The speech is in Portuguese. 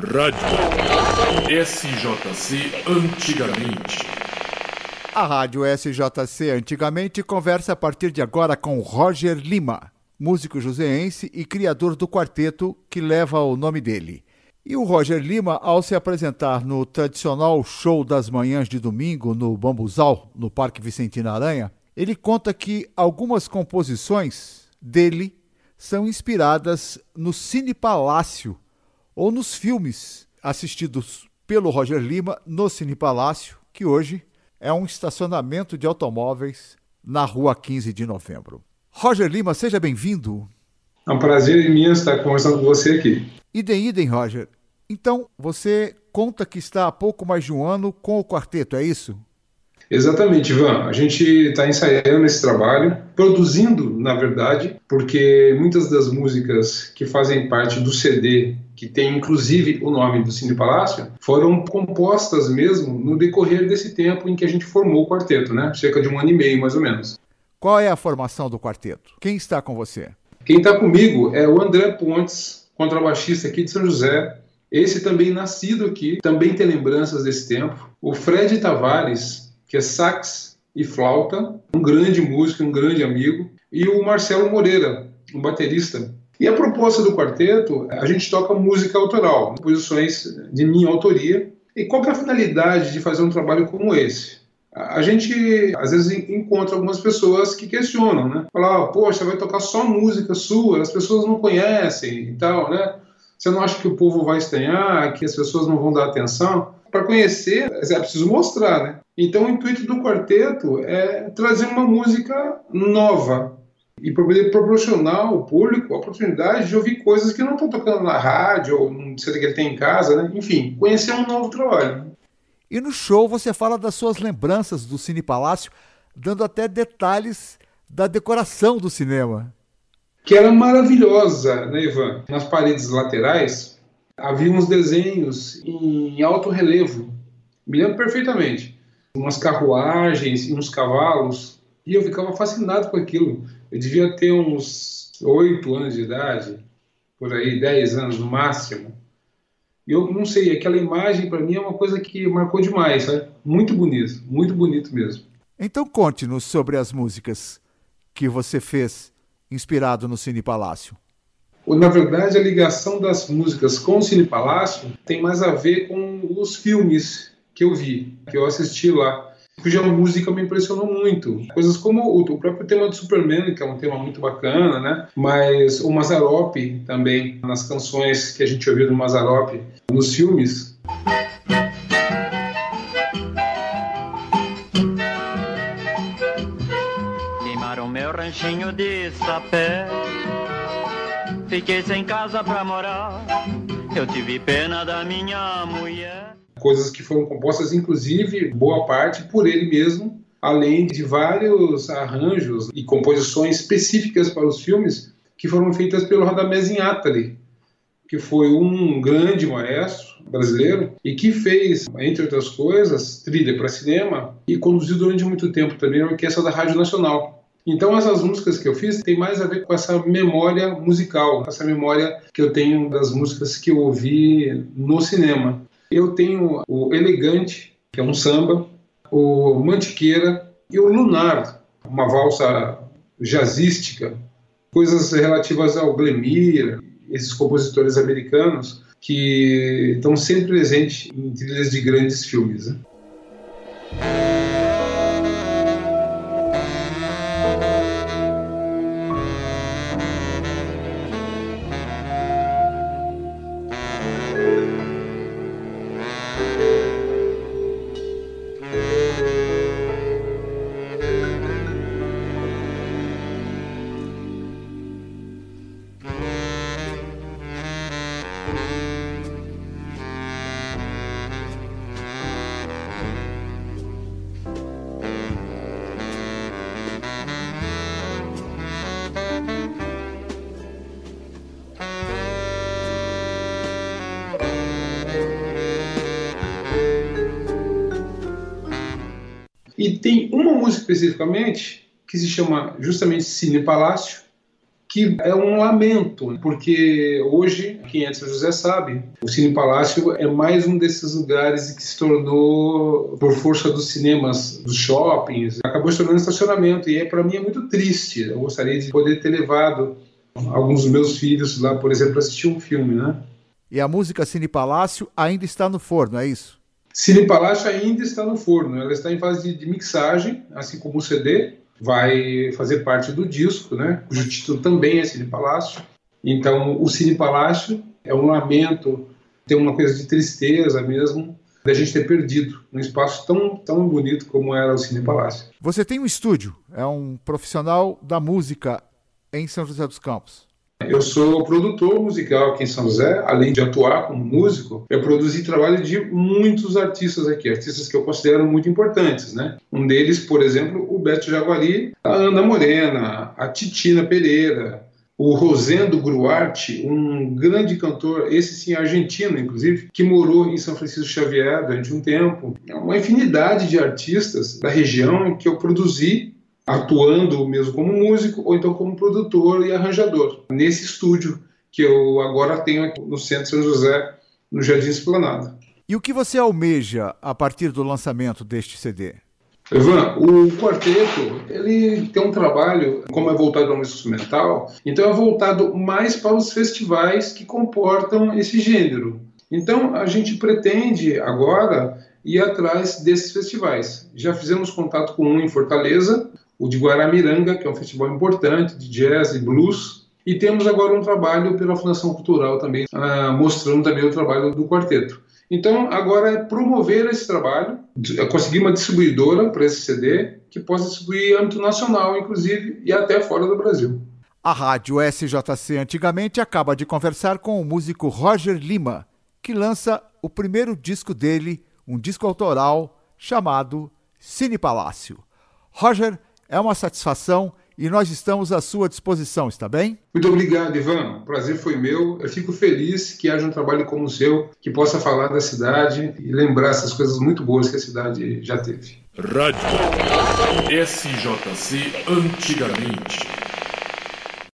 Rádio SJC Antigamente. A Rádio SJC Antigamente conversa a partir de agora com Roger Lima, músico joseense e criador do quarteto que leva o nome dele. E o Roger Lima, ao se apresentar no tradicional show das manhãs de domingo no Bambuzal, no Parque Vicentina Aranha, ele conta que algumas composições dele são inspiradas no Cine Palácio ou nos filmes assistidos pelo Roger Lima no Cine Palácio, que hoje é um estacionamento de automóveis na rua 15 de novembro. Roger Lima, seja bem-vindo. É um prazer imenso estar conversando com você aqui. Idem, idem, Roger. Então, você conta que está há pouco mais de um ano com o quarteto, é isso? Exatamente, Ivan. A gente está ensaiando esse trabalho, produzindo, na verdade, porque muitas das músicas que fazem parte do CD, que tem inclusive o nome do Cine Palácio, foram compostas mesmo no decorrer desse tempo em que a gente formou o quarteto, né? Cerca de um ano e meio, mais ou menos. Qual é a formação do quarteto? Quem está com você? Quem está comigo é o André Pontes, contrabaixista aqui de São José. Esse também nascido aqui, também tem lembranças desse tempo. O Fred Tavares, que é sax e flauta, um grande músico, um grande amigo, e o Marcelo Moreira, um baterista. E a proposta do quarteto, a gente toca música autoral, composições de minha autoria. E qual é a finalidade de fazer um trabalho como esse? A gente às vezes encontra algumas pessoas que questionam, né? Falar, oh, poxa, vai tocar só música sua, as pessoas não conhecem e tal, né? Você não acha que o povo vai estranhar, que as pessoas não vão dar atenção? Para conhecer, é preciso mostrar, né? Então, o intuito do quarteto é trazer uma música nova e poder proporcionar ao público a oportunidade de ouvir coisas que não estão tocando na rádio ou no CD que ele tem em casa, né? Enfim, conhecer um novo trabalho. E no show você fala das suas lembranças do Cine Palácio, dando até detalhes da decoração do cinema. Que era maravilhosa, né, Ivan? Nas paredes laterais havia uns desenhos em alto relevo. Me lembro perfeitamente umas carruagens e uns cavalos, e eu ficava fascinado com aquilo. Eu devia ter uns oito anos de idade, por aí, dez anos no máximo. E eu não sei, aquela imagem para mim é uma coisa que marcou demais, sabe? Muito bonito, muito bonito mesmo. Então conte-nos sobre as músicas que você fez inspirado no Cine Palácio. Na verdade, a ligação das músicas com o Cine Palácio tem mais a ver com os filmes que eu vi, que eu assisti lá, cuja música me impressionou muito. Coisas como o, próprio tema do Superman, que é um tema muito bacana, né? Mas o Mazarop também, nas canções que a gente ouviu do Mazarop nos filmes. Queimaram meu ranchinho de sapé, fiquei sem casa pra morar, eu tive pena da minha mulher coisas que foram compostas, inclusive, boa parte por ele mesmo, além de vários arranjos e composições específicas para os filmes que foram feitas pelo Radamés Inátali, que foi um grande maestro brasileiro e que fez, entre outras coisas, trilha para cinema e conduziu durante muito tempo também a orquestra da Rádio Nacional. Então essas músicas que eu fiz tem mais a ver com essa memória musical, essa memória que eu tenho das músicas que eu ouvi no cinema. Eu tenho o Elegante, que é um samba, o Mantiqueira e o Lunar, uma valsa jazzística, coisas relativas ao Glemir, esses compositores americanos que estão sempre presentes em trilhas de grandes filmes. Né? Uma música especificamente que se chama justamente Cine Palácio, que é um lamento, porque hoje, quem é de São José sabe, o Cine Palácio é mais um desses lugares que se tornou, por força dos cinemas, dos shoppings, acabou se tornando estacionamento, e é, para mim é muito triste. Eu gostaria de poder ter levado alguns dos meus filhos lá, por exemplo, assistir um filme, né? E a música Cine Palácio ainda está no forno, é isso? Cine Palácio ainda está no forno, ela está em fase de, de mixagem, assim como o CD, vai fazer parte do disco, né? cujo título também é Cine Palácio. Então, o Cine Palácio é um lamento, tem uma coisa de tristeza mesmo, da gente ter perdido um espaço tão, tão bonito como era o Cine Palácio. Você tem um estúdio, é um profissional da música em São José dos Campos. Eu sou produtor musical aqui em São José, além de atuar como músico, eu produzi trabalho de muitos artistas aqui, artistas que eu considero muito importantes, né? Um deles, por exemplo, o Beto Jaguari, a Ana Morena, a Titina Pereira, o Rosendo Gruarte, um grande cantor, esse sim argentino, inclusive, que morou em São Francisco Xavier durante um tempo. É uma infinidade de artistas da região que eu produzi atuando mesmo como músico ou então como produtor e arranjador nesse estúdio que eu agora tenho aqui no Centro São José, no Jardim Esplanada. E o que você almeja a partir do lançamento deste CD? Ivan, o quarteto ele tem um trabalho, como é voltado para música instrumental, então é voltado mais para os festivais que comportam esse gênero. Então a gente pretende agora ir atrás desses festivais. Já fizemos contato com um em Fortaleza, o de Guaramiranga, que é um festival importante de jazz e blues, e temos agora um trabalho pela Fundação Cultural também, uh, mostrando também o trabalho do quarteto. Então, agora é promover esse trabalho, é conseguir uma distribuidora para esse CD que possa distribuir em âmbito nacional, inclusive, e até fora do Brasil. A rádio SJC antigamente acaba de conversar com o músico Roger Lima, que lança o primeiro disco dele, um disco autoral chamado Cine Palácio. Roger, é uma satisfação e nós estamos à sua disposição, está bem? Muito obrigado, Ivan. O prazer foi meu. Eu fico feliz que haja um trabalho como o seu que possa falar da cidade e lembrar essas coisas muito boas que a cidade já teve. Rádio SJC Antigamente.